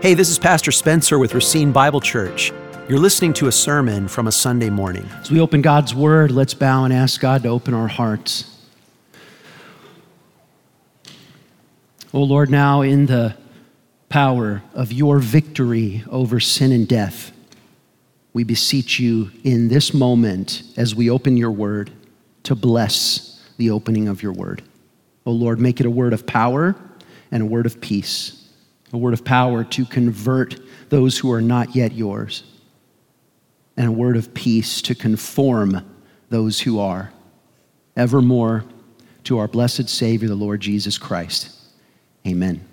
Hey, this is Pastor Spencer with Racine Bible Church. You're listening to a sermon from a Sunday morning. As we open God's Word, let's bow and ask God to open our hearts. Oh Lord, now in the power of your victory over sin and death, we beseech you in this moment as we open your Word to bless the opening of your Word. Oh Lord, make it a word of power and a word of peace a word of power to convert those who are not yet yours, and a word of peace to conform those who are, evermore to our blessed Savior, the Lord Jesus Christ. Amen.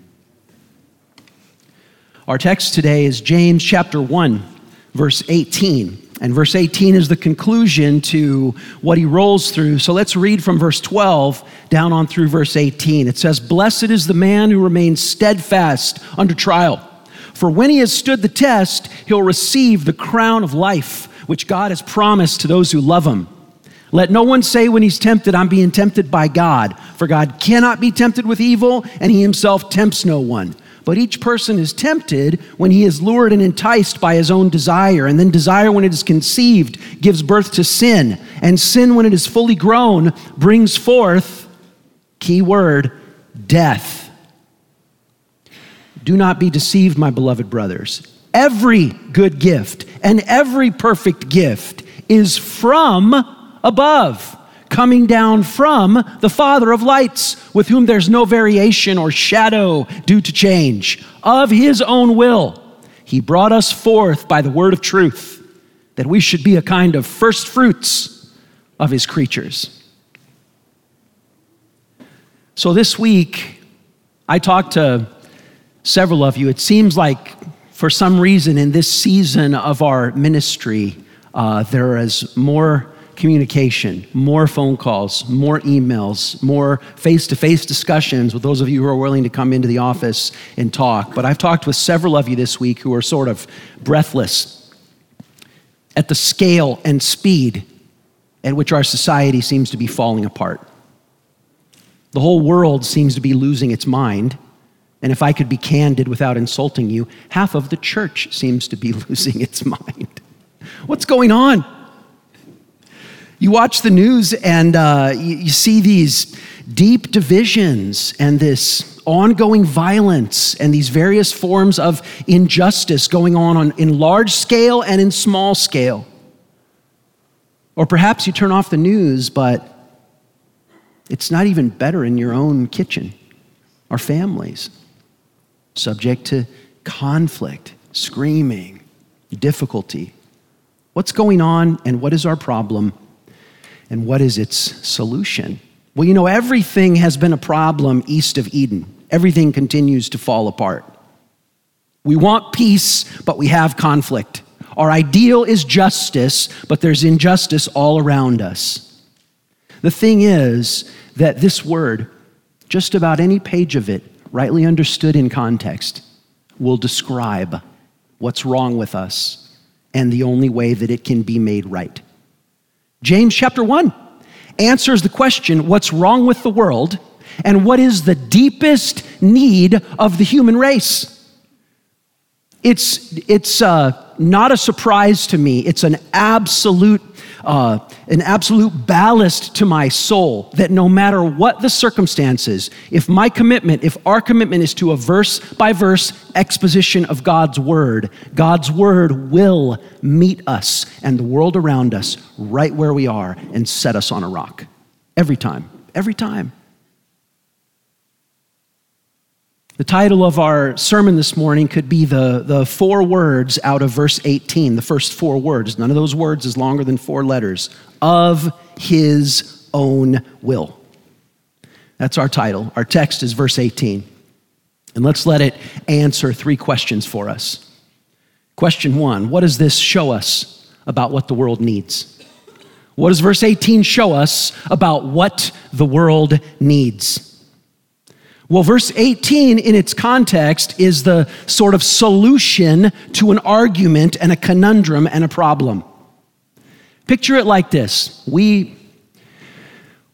Our text today is James chapter 1, verse 18. And verse 18 is the conclusion to what he rolls through. So let's read from verse 12 down on through verse 18. It says, Blessed is the man who remains steadfast under trial. For when he has stood the test, he'll receive the crown of life, which God has promised to those who love him. Let no one say when he's tempted, I'm being tempted by God. For God cannot be tempted with evil, and he himself tempts no one. But each person is tempted when he is lured and enticed by his own desire. And then desire, when it is conceived, gives birth to sin. And sin, when it is fully grown, brings forth, key word, death. Do not be deceived, my beloved brothers. Every good gift and every perfect gift is from above coming down from the Father of lights, with whom there's no variation or shadow due to change. Of his own will, he brought us forth by the word of truth, that we should be a kind of first fruits of his creatures. So this week, I talked to several of you. It seems like for some reason in this season of our ministry, uh, there is more communication, more phone calls, more emails, more face to face discussions with those of you who are willing to come into the office and talk. But I've talked with several of you this week who are sort of breathless at the scale and speed at which our society seems to be falling apart. The whole world seems to be losing its mind. And if I could be candid without insulting you, half of the church seems to be losing its mind. What's going on? You watch the news and uh, you, see these deep divisions and this ongoing violence and these various forms of injustice going on, on in large scale and in small scale. Or perhaps you turn off the news, but it's not even better in your own kitchen or families, subject to conflict, screaming, difficulty. What's going on and what is our problem? And what is its solution? Well, you know, everything has been a problem east of Eden. Everything continues to fall apart. We want peace, but we have conflict. Our ideal is justice, but there's injustice all around us. The thing is that this word, just about any page of it, rightly understood in context, will describe what's wrong with us and the only way that it can be made right. James chapter 1 answers the question what's wrong with the world and what is the deepest need of the human race? It's, it's uh, not a surprise to me. It's an absolute uh, an absolute ballast to my soul that no matter what the circumstances, if my commitment, if our commitment is to a verse by verse exposition of God's word, God's word will meet us and the world around us right where we are and set us on a rock. Every time, every time. The title of our sermon this morning could be the, the four words out of verse 18, the first four words. None of those words is longer than four letters. Of his own will. That's our title. Our text is verse 18. And let's let it answer three questions for us. Question one What does this show us about what the world needs? What does verse 18 show us about what the world needs? Well, verse 18 in its context is the sort of solution to an argument and a conundrum and a problem. Picture it like this we,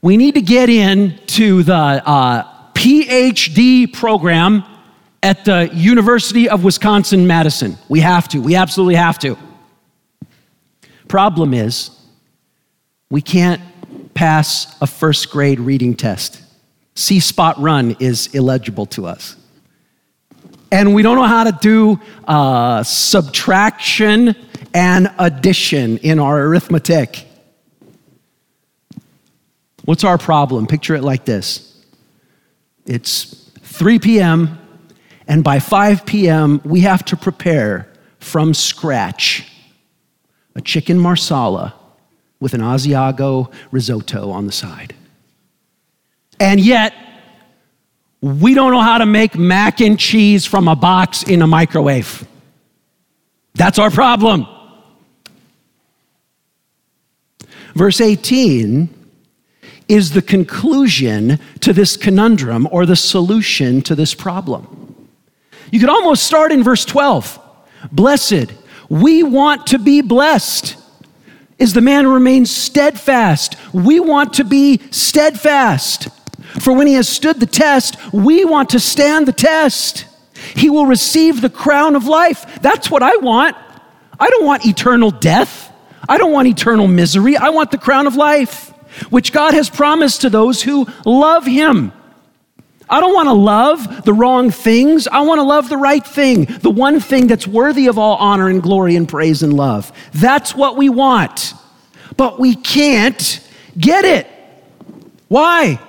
we need to get into the uh, PhD program at the University of Wisconsin Madison. We have to, we absolutely have to. Problem is, we can't pass a first grade reading test. See Spot Run is illegible to us. And we don't know how to do uh, subtraction and addition in our arithmetic. What's our problem? Picture it like this it's 3 p.m., and by 5 p.m., we have to prepare from scratch a chicken marsala with an Asiago risotto on the side. And yet, we don't know how to make mac and cheese from a box in a microwave. That's our problem. Verse 18 is the conclusion to this conundrum or the solution to this problem. You could almost start in verse 12. Blessed, we want to be blessed. Is the man remains steadfast? We want to be steadfast. For when he has stood the test, we want to stand the test. He will receive the crown of life. That's what I want. I don't want eternal death. I don't want eternal misery. I want the crown of life which God has promised to those who love Him. I don't want to love the wrong things. I want to love the right thing, the one thing that's worthy of all honor and glory and praise and love. That's what we want. But we can't get it. Why?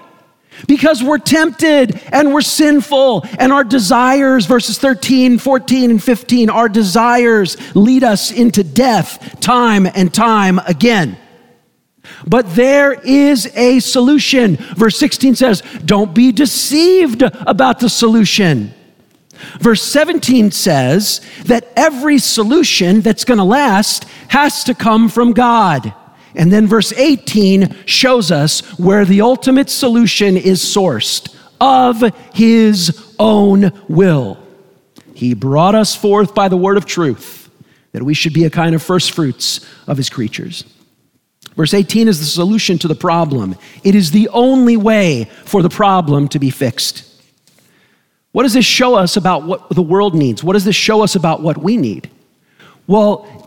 Because we're tempted and we're sinful, and our desires, verses 13, 14, and 15, our desires lead us into death time and time again. But there is a solution. Verse 16 says, Don't be deceived about the solution. Verse 17 says that every solution that's going to last has to come from God. And then verse 18 shows us where the ultimate solution is sourced of his own will. He brought us forth by the word of truth that we should be a kind of first fruits of his creatures. Verse 18 is the solution to the problem. It is the only way for the problem to be fixed. What does this show us about what the world needs? What does this show us about what we need? Well,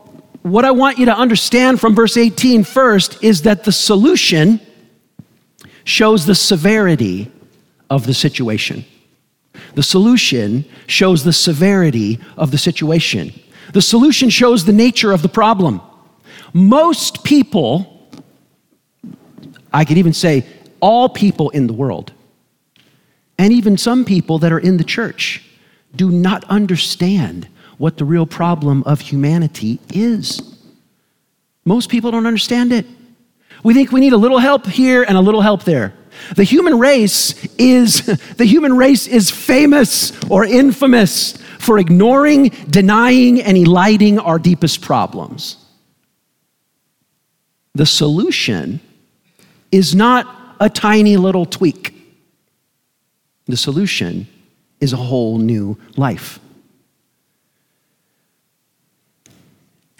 what I want you to understand from verse 18 first is that the solution shows the severity of the situation. The solution shows the severity of the situation. The solution shows the nature of the problem. Most people I could even say all people in the world, and even some people that are in the church, do not understand what the real problem of humanity is. Most people don't understand it. We think we need a little help here and a little help there. The human race is the human race is famous or infamous for ignoring, denying and eliding our deepest problems. The solution is not a tiny little tweak. The solution is a whole new life.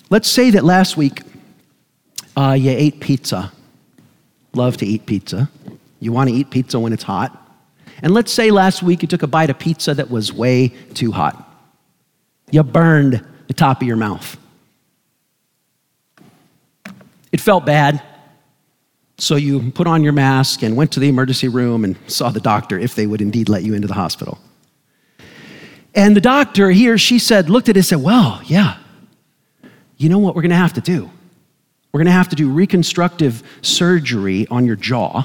Let's say that last week uh, you ate pizza. Love to eat pizza. You want to eat pizza when it's hot. And let's say last week you took a bite of pizza that was way too hot. You burned the top of your mouth. It felt bad. So you put on your mask and went to the emergency room and saw the doctor if they would indeed let you into the hospital. And the doctor, he or she said, looked at it and said, Well, yeah, you know what we're gonna have to do? We're gonna have to do reconstructive surgery on your jaw.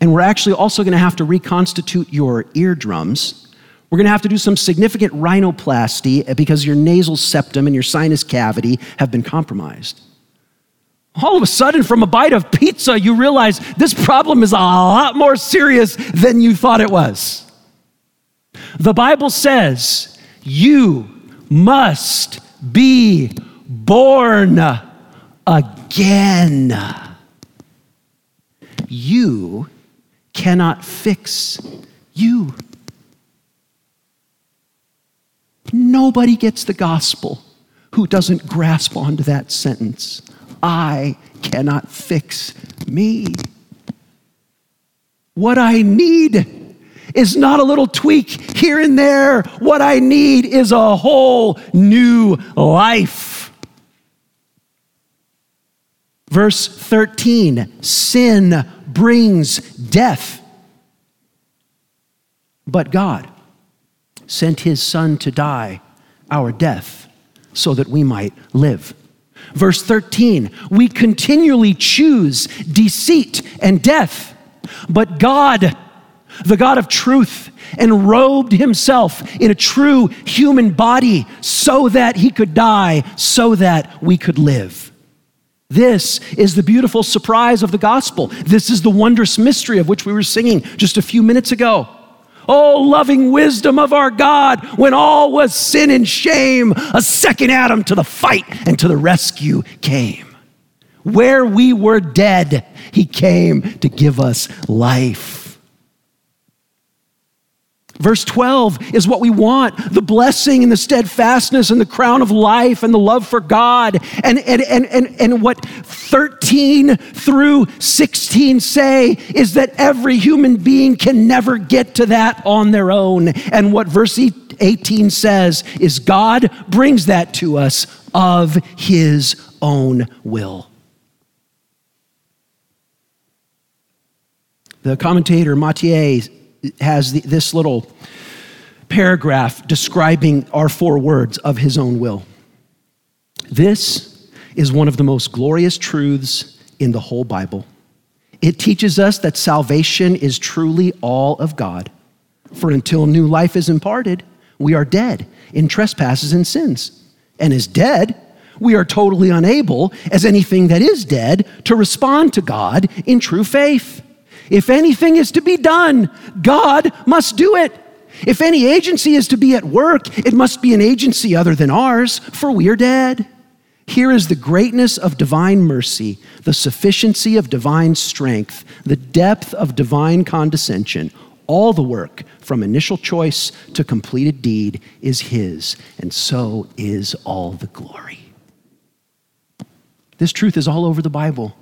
And we're actually also gonna have to reconstitute your eardrums. We're gonna have to do some significant rhinoplasty eh, because your nasal septum and your sinus cavity have been compromised all of a sudden, from a bite of pizza, you realize this problem is a lot more serious than you thought it was. The Bible says you must be born again. You cannot fix you. Nobody gets the gospel who doesn't grasp onto that sentence. I cannot fix me. What I need is not a little tweak here and there. What I need is a whole new life. Verse 13 sin brings death. But God sent his son to die our death so that we might live. Verse 13, we continually choose deceit and death, but God, the God of truth, enrobed himself in a true human body so that he could die, so that we could live. This is the beautiful surprise of the gospel. This is the wondrous mystery of which we were singing just a few minutes ago. Oh, loving wisdom of our God, when all was sin and shame, a second Adam to the fight and to the rescue came. Where we were dead, he came to give us life. Verse 12 is what we want the blessing and the steadfastness and the crown of life and the love for God. And, and, and, and, and what 13 through 16 say is that every human being can never get to that on their own. And what verse 18 says is God brings that to us of his own will. The commentator Motyer has the, this little paragraph describing our four words of his own will. This is one of the most glorious truths in the whole Bible. It teaches us that salvation is truly all of God. For until new life is imparted, we are dead in trespasses and sins. And as dead, we are totally unable, as anything that is dead, to respond to God in true faith. If anything is to be done, God must do it. If any agency is to be at work, it must be an agency other than ours, for we are dead. Here is the greatness of divine mercy, the sufficiency of divine strength, the depth of divine condescension. All the work, from initial choice to completed deed, is His, and so is all the glory. This truth is all over the Bible.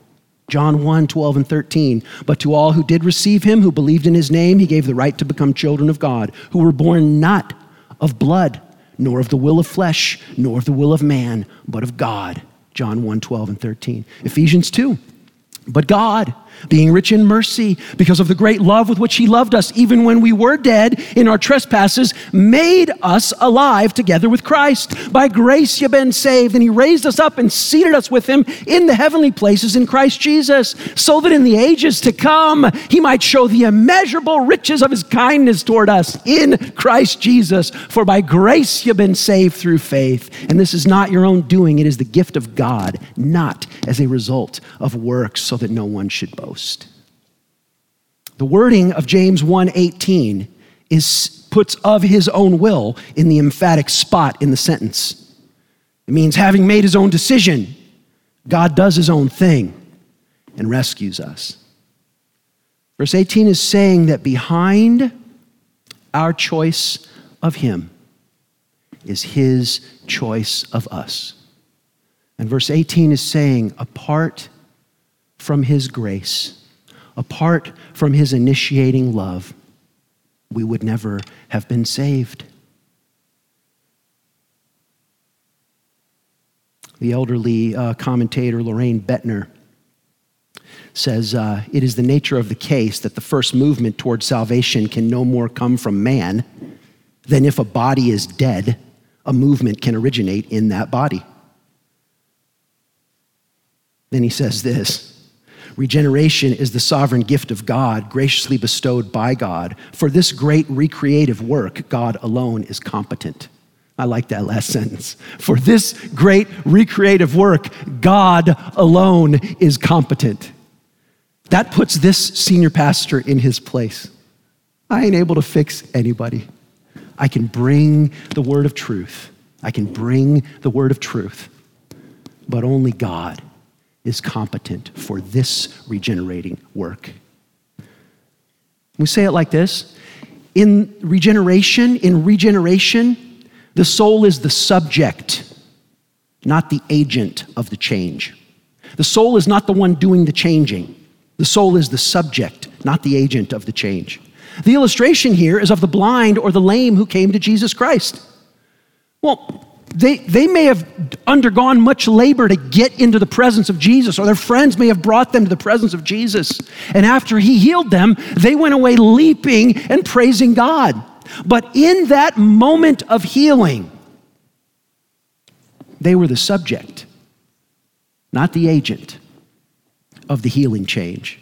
John 1 12 and 13. But to all who did receive him, who believed in his name, he gave the right to become children of God, who were born not of blood, nor of the will of flesh, nor of the will of man, but of God. John 1 12 and 13. Ephesians 2. But God, being rich in mercy, because of the great love with which He loved us, even when we were dead in our trespasses, made us alive together with Christ. By grace you've been saved, and He raised us up and seated us with Him in the heavenly places in Christ Jesus, so that in the ages to come He might show the immeasurable riches of His kindness toward us in Christ Jesus. For by grace you've been saved through faith, and this is not your own doing, it is the gift of God, not as a result of works, so that no one should boast boast. The wording of James 1:18 is puts of his own will in the emphatic spot in the sentence. It means having made his own decision, God does his own thing and rescues us. Verse 18 is saying that behind our choice of him is his choice of us. And verse 18 is saying, apart from His grace, apart from His initiating love, we would never have been saved. The elderly uh, commentator Loraine Boettner says uh, it is the nature of the case that the first movement toward salvation can no more come from man than if a body is dead, a movement can originate in that body. Then he says this Regeneration is the sovereign gift of God, graciously bestowed by God. For this great recreative work, God alone is competent. I like that last sentence. For this great recreative work, God alone is competent. That puts this senior pastor in his place. I ain't able to fix anybody. I can bring the word of truth. I can bring the word of truth, but only God is competent for this regenerating work. We say it like this In regeneration, in regeneration, the soul is the subject, not the agent of the change. The soul is not the one doing the changing. The soul is the subject, not the agent of the change. The illustration here is of the blind or the lame who came to Jesus Christ. Well, they, they may have undergone much labor to get into the presence of Jesus, or their friends may have brought them to the presence of Jesus. And after he healed them, they went away leaping and praising God. But in that moment of healing, they were the subject, not the agent of the healing change.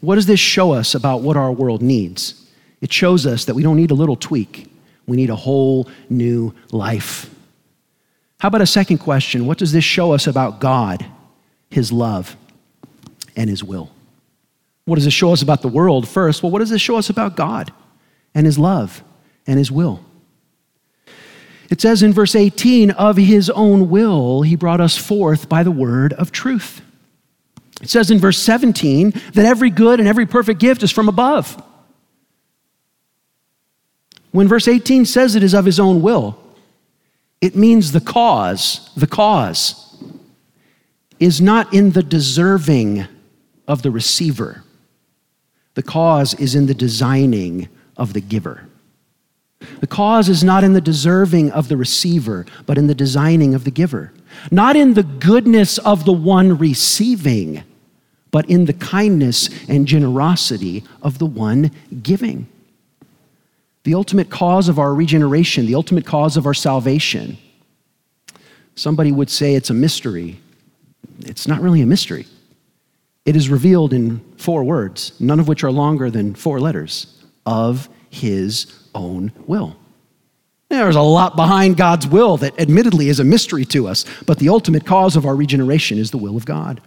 What does this show us about what our world needs? It shows us that we don't need a little tweak, we need a whole new life. How about a second question? What does this show us about God, His love, and His will? What does this show us about the world first? Well, what does this show us about God and His love and His will? It says in verse 18, of His own will, He brought us forth by the word of truth. It says in verse 17 that every good and every perfect gift is from above. When verse 18 says it is of his own will, it means the cause, the cause is not in the deserving of the receiver. The cause is in the designing of the giver. The cause is not in the deserving of the receiver, but in the designing of the giver. Not in the goodness of the one receiving, but in the kindness and generosity of the one giving. The ultimate cause of our regeneration, the ultimate cause of our salvation. Somebody would say it's a mystery. It's not really a mystery. It is revealed in four words, none of which are longer than four letters of his own will. There's a lot behind God's will that admittedly is a mystery to us, but the ultimate cause of our regeneration is the will of God.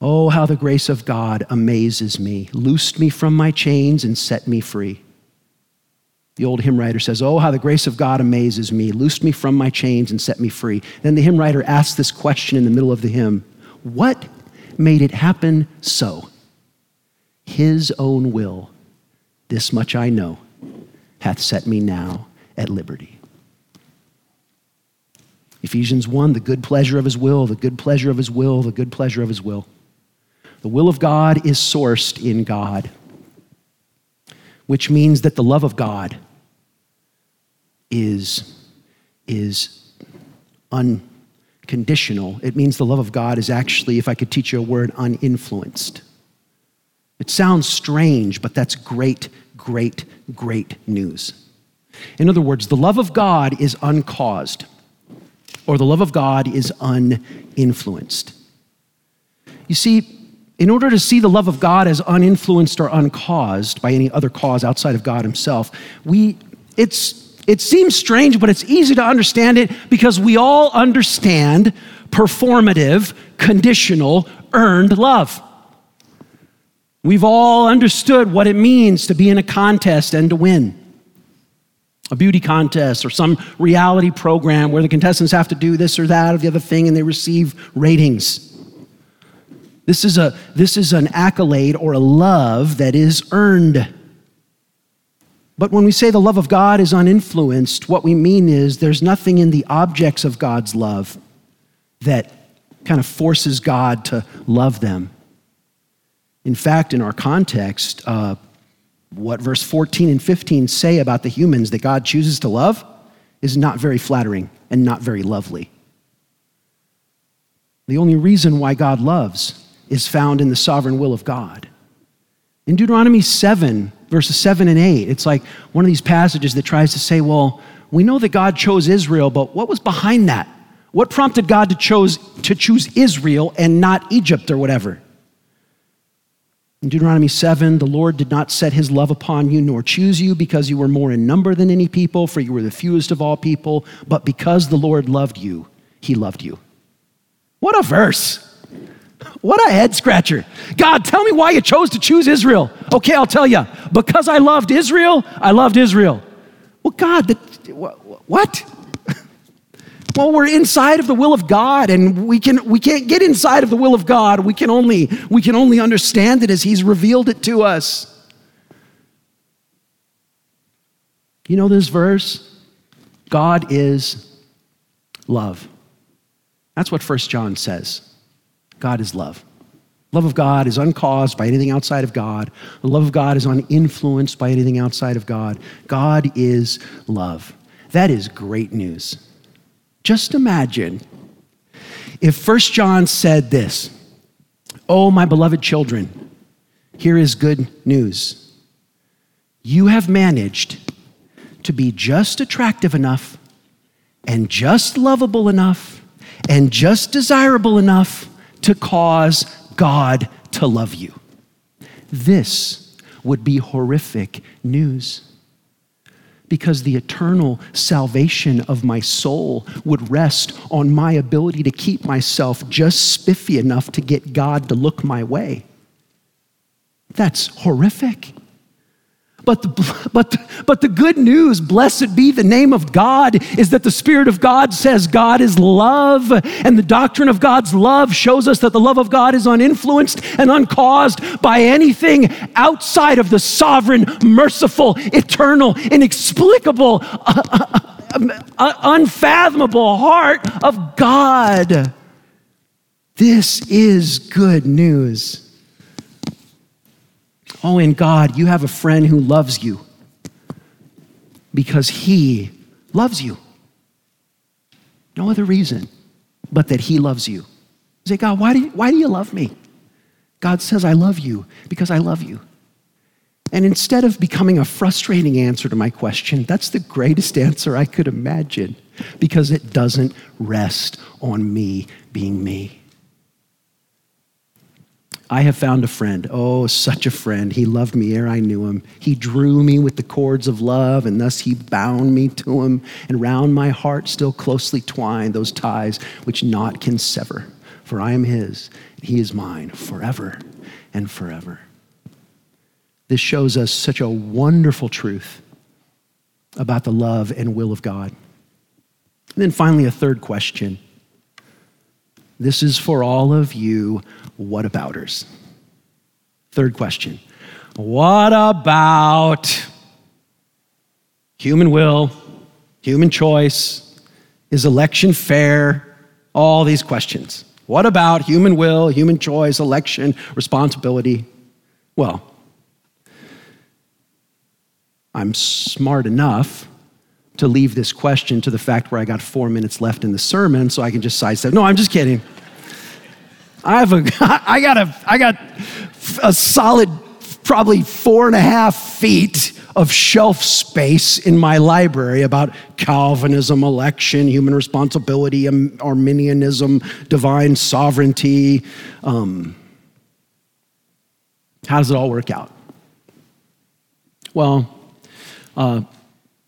Oh, how the grace of God amazes me, loosed me from my chains and set me free. The old hymn writer says, Oh, how the grace of God amazes me, loosed me from my chains and set me free. Then the hymn writer asks this question in the middle of the hymn What made it happen so? His own will, this much I know, hath set me now at liberty. Ephesians 1, the good pleasure of his will, the good pleasure of his will, the good pleasure of his will. The will of God is sourced in God, which means that the love of God is, is unconditional. It means the love of God is actually, if I could teach you a word, uninfluenced. It sounds strange, but that's great, great, great news. In other words, the love of God is uncaused, or the love of God is uninfluenced. You see, in order to see the love of God as uninfluenced or uncaused by any other cause outside of God Himself, we, it's, it seems strange, but it's easy to understand it because we all understand performative, conditional, earned love. We've all understood what it means to be in a contest and to win. A beauty contest or some reality program where the contestants have to do this or that or the other thing and they receive ratings. This is, a, this is an accolade or a love that is earned. But when we say the love of God is uninfluenced, what we mean is there's nothing in the objects of God's love that kind of forces God to love them. In fact, in our context, uh, what verse 14 and 15 say about the humans that God chooses to love is not very flattering and not very lovely. The only reason why God loves is found in the sovereign will of God. In Deuteronomy 7, verses 7 and 8, it's like one of these passages that tries to say, well, we know that God chose Israel, but what was behind that? What prompted God to, chose, to choose Israel and not Egypt or whatever? In Deuteronomy 7, the Lord did not set his love upon you nor choose you because you were more in number than any people, for you were the fewest of all people, but because the Lord loved you, he loved you. What a verse! What a head scratcher. God, tell me why you chose to choose Israel. Okay, I'll tell you. Because I loved Israel, I loved Israel. Well, God, what? Well, we're inside of the will of God, and we, can, we can't get inside of the will of God. We can, only, we can only understand it as He's revealed it to us. You know this verse? God is love. That's what First John says. God is love. love of God is uncaused by anything outside of God. The love of God is uninfluenced by anything outside of God. God is love. That is great news. Just imagine if First John said this Oh, my beloved children, here is good news. You have managed to be just attractive enough and just lovable enough and just desirable enough to cause God to love you. This would be horrific news because the eternal salvation of my soul would rest on my ability to keep myself just spiffy enough to get God to look my way. That's horrific. But the, but, but the good news, blessed be the name of God, is that the Spirit of God says God is love. And the doctrine of God's love shows us that the love of God is uninfluenced and uncaused by anything outside of the sovereign, merciful, eternal, inexplicable, uh, uh, uh, unfathomable heart of God. This is good news. Oh, in God, you have a friend who loves you because he loves you. No other reason but that he loves you. You say, God, why do you, why do you love me? God says, I love you because I love you. And instead of becoming a frustrating answer to my question, that's the greatest answer I could imagine because it doesn't rest on me being me. I have found a friend. Oh, such a friend. He loved me ere I knew him. He drew me with the cords of love, and thus he bound me to him. And round my heart still closely twined those ties which naught can sever. For I am his, and he is mine forever and forever. This shows us such a wonderful truth about the love and will of God. And then finally, a third question. This is for all of you what abouters. Third question What about human will, human choice? Is election fair? All these questions. What about human will, human choice, election, responsibility? Well, I'm smart enough to leave this question to the fact where I got four minutes left in the sermon, so I can just sidestep. No, I'm just kidding. I have a, I got a, I got a solid, probably four and a half feet of shelf space in my library about Calvinism, election, human responsibility, Arminianism, divine sovereignty. Um, how does it all work out? Well, uh,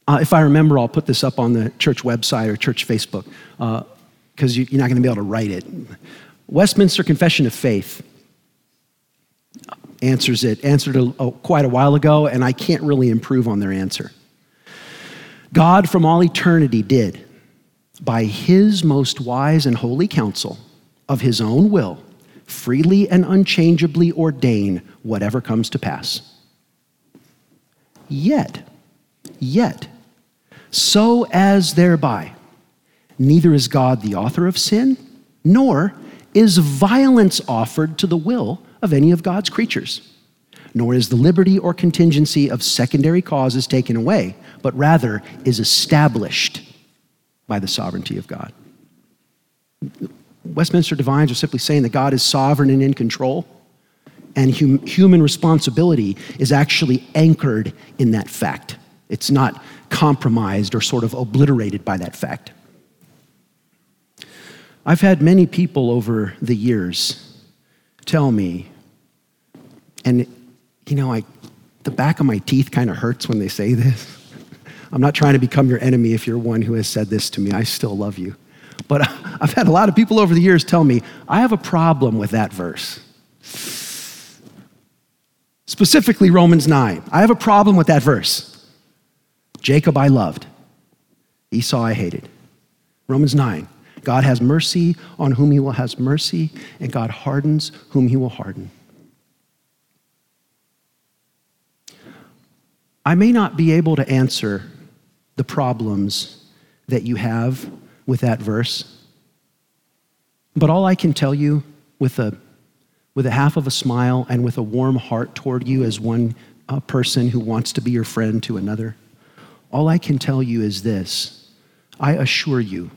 uh, if I remember, I'll put this up on the church website or church Facebook because uh, you, you're not going to be able to write it. Westminster Confession of Faith answers it, answered it quite a while ago, and I can't really improve on their answer. God from all eternity did, by his most wise and holy counsel of his own will, freely and unchangeably ordain whatever comes to pass. Yet, yet, so as thereby neither is God the author of sin, nor is violence offered to the will of any of God's creatures, nor is the liberty or contingency of secondary causes taken away, but rather is established by the sovereignty of God. Westminster Divines are simply saying that God is sovereign and in control, and hum- human responsibility is actually anchored in that fact. It's not compromised or sort of obliterated by that fact. I've had many people over the years tell me, and you know, I, the back of my teeth kind of hurts when they say this. I'm not trying to become your enemy if you're one who has said this to me. I still love you. But I've had a lot of people over the years tell me, I have a problem with that verse. Specifically, Romans 9. I have a problem with that verse. Jacob I loved, Esau I hated. Romans 9. God has mercy on whom he will have mercy, and God hardens whom he will harden. I may not be able to answer the problems that you have with that verse, but all I can tell you with a with a half of a smile and with a warm heart toward you as one uh, person who wants to be your friend to another, all I can tell you is this I assure you,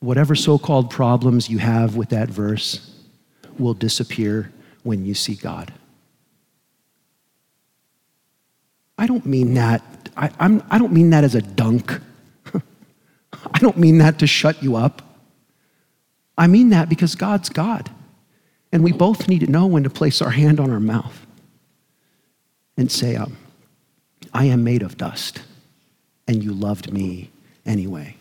whatever so called problems you have with that verse will disappear when you see God. I don't mean that. I, I'm, I don't mean that as a dunk. I don't mean that to shut you up. I mean that because God's God. And we both need to know when to place our hand on our mouth and say, um, I am made of dust, and you loved me anyway.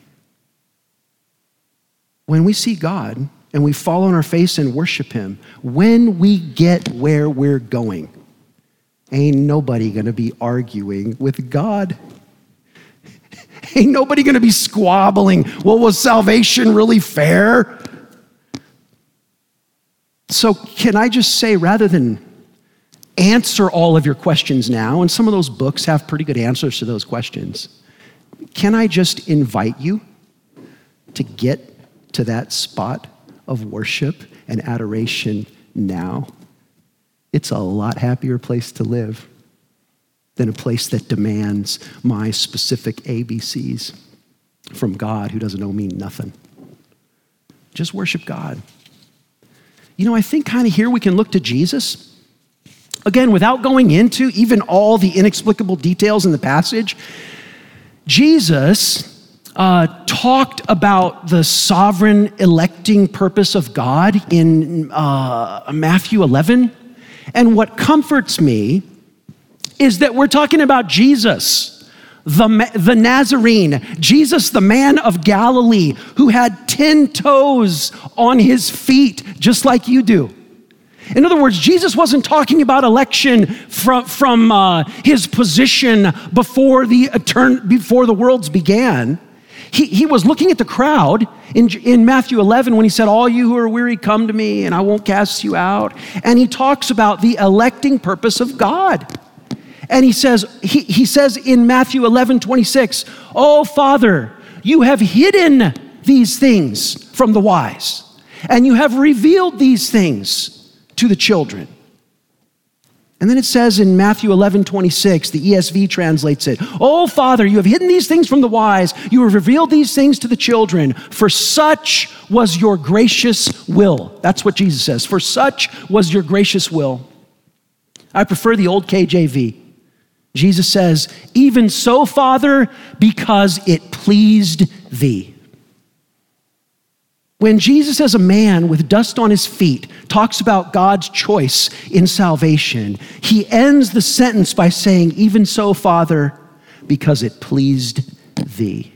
When we see God and we fall on our face and worship Him, when we get where we're going, ain't nobody gonna be arguing with God. Ain't nobody gonna be squabbling. Well, was salvation really fair? So, can I just say, rather than answer all of your questions now, and some of those books have pretty good answers to those questions, can I just invite you to get to that spot of worship and adoration now? It's a lot happier place to live than a place that demands my specific ABCs from God who doesn't owe me nothing. Just worship God. You know, I think kind of here we can look to Jesus. Again, without going into even all the inexplicable details in the passage, Jesus uh, talked about the sovereign electing purpose of God in uh, Matthew 11. And what comforts me is that we're talking about Jesus the, the Nazarene, Jesus, the man of Galilee, who had 10 toes on his feet, just like you do. In other words, Jesus wasn't talking about election from, from uh, his position before the, etern- before the worlds began. He, he was looking at the crowd in, in Matthew 11 when he said, All you who are weary, come to me, and I won't cast you out. And he talks about the electing purpose of God. And he says, he, he says in Matthew 11, 26, Oh, Father, you have hidden these things from the wise, and you have revealed these things to the children. And then it says in Matthew 11, 26, the ESV translates it, Oh, Father, you have hidden these things from the wise, you have revealed these things to the children, for such was your gracious will. That's what Jesus says, for such was your gracious will. I prefer the old KJV. Jesus says, Even so, Father, because it pleased thee. When Jesus, as a man with dust on his feet, talks about God's choice in salvation, he ends the sentence by saying, Even so, Father, because it pleased thee.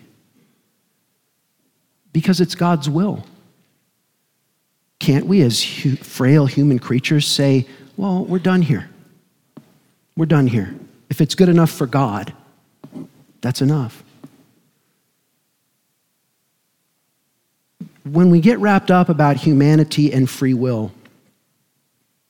Because it's God's will. Can't we, as frail human creatures, say, Well, we're done here? We're done here. If it's good enough for God, that's enough. When we get wrapped up about humanity and free will,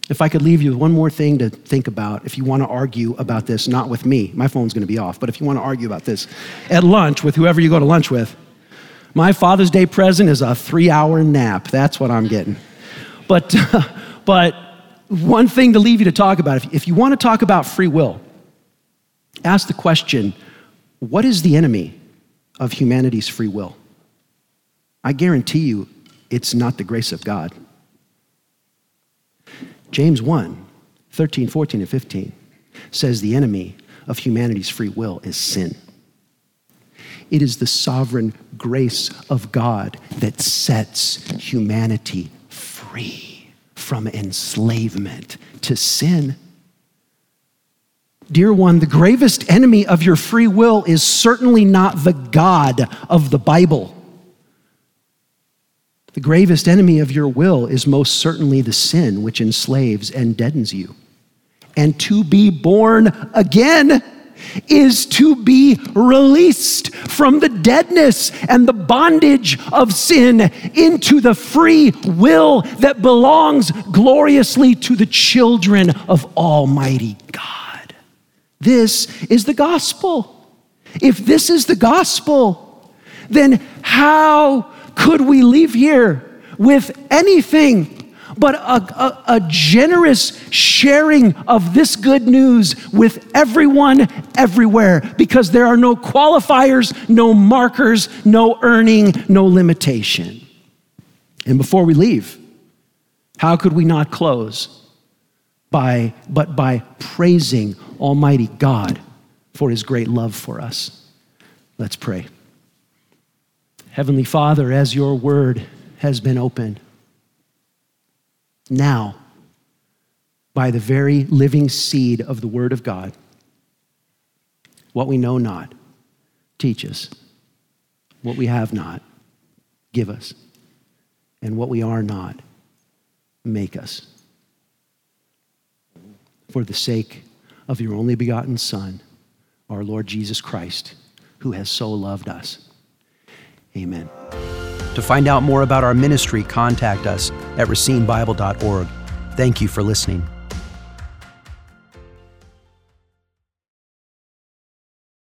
if I could leave you with one more thing to think about, if you want to argue about this, not with me, my phone's going to be off, but if you want to argue about this at lunch with whoever you go to lunch with, my Father's Day present is a three hour nap. That's what I'm getting. But, but one thing to leave you to talk about if, if you want to talk about free will, ask the question what is the enemy of humanity's free will? I guarantee you it's not the grace of God. James 1 13, 14, and 15 says the enemy of humanity's free will is sin. It is the sovereign grace of God that sets humanity free from enslavement to sin. Dear one, the gravest enemy of your free will is certainly not the God of the Bible. The gravest enemy of your will is most certainly the sin which enslaves and deadens you. And to be born again is to be released from the deadness and the bondage of sin into the free will that belongs gloriously to the children of Almighty God. This is the gospel. If this is the gospel, then how could we leave here with anything but a, a, a, generous sharing of this good news with everyone, everywhere, because there are no qualifiers, no markers, no earning, no limitation. And before we leave, how could we not close? By, but by praising Almighty God for his great love for us. Let's pray. Heavenly Father, as your word has been opened, now, by the very living seed of the Word of God, what we know not, teach us. What we have not, give us. And what we are not, make us. For the sake of your only begotten Son, our Lord Jesus Christ, who has so loved us. Amen. To find out more about our ministry, contact us at racinebible.org. Thank you for listening.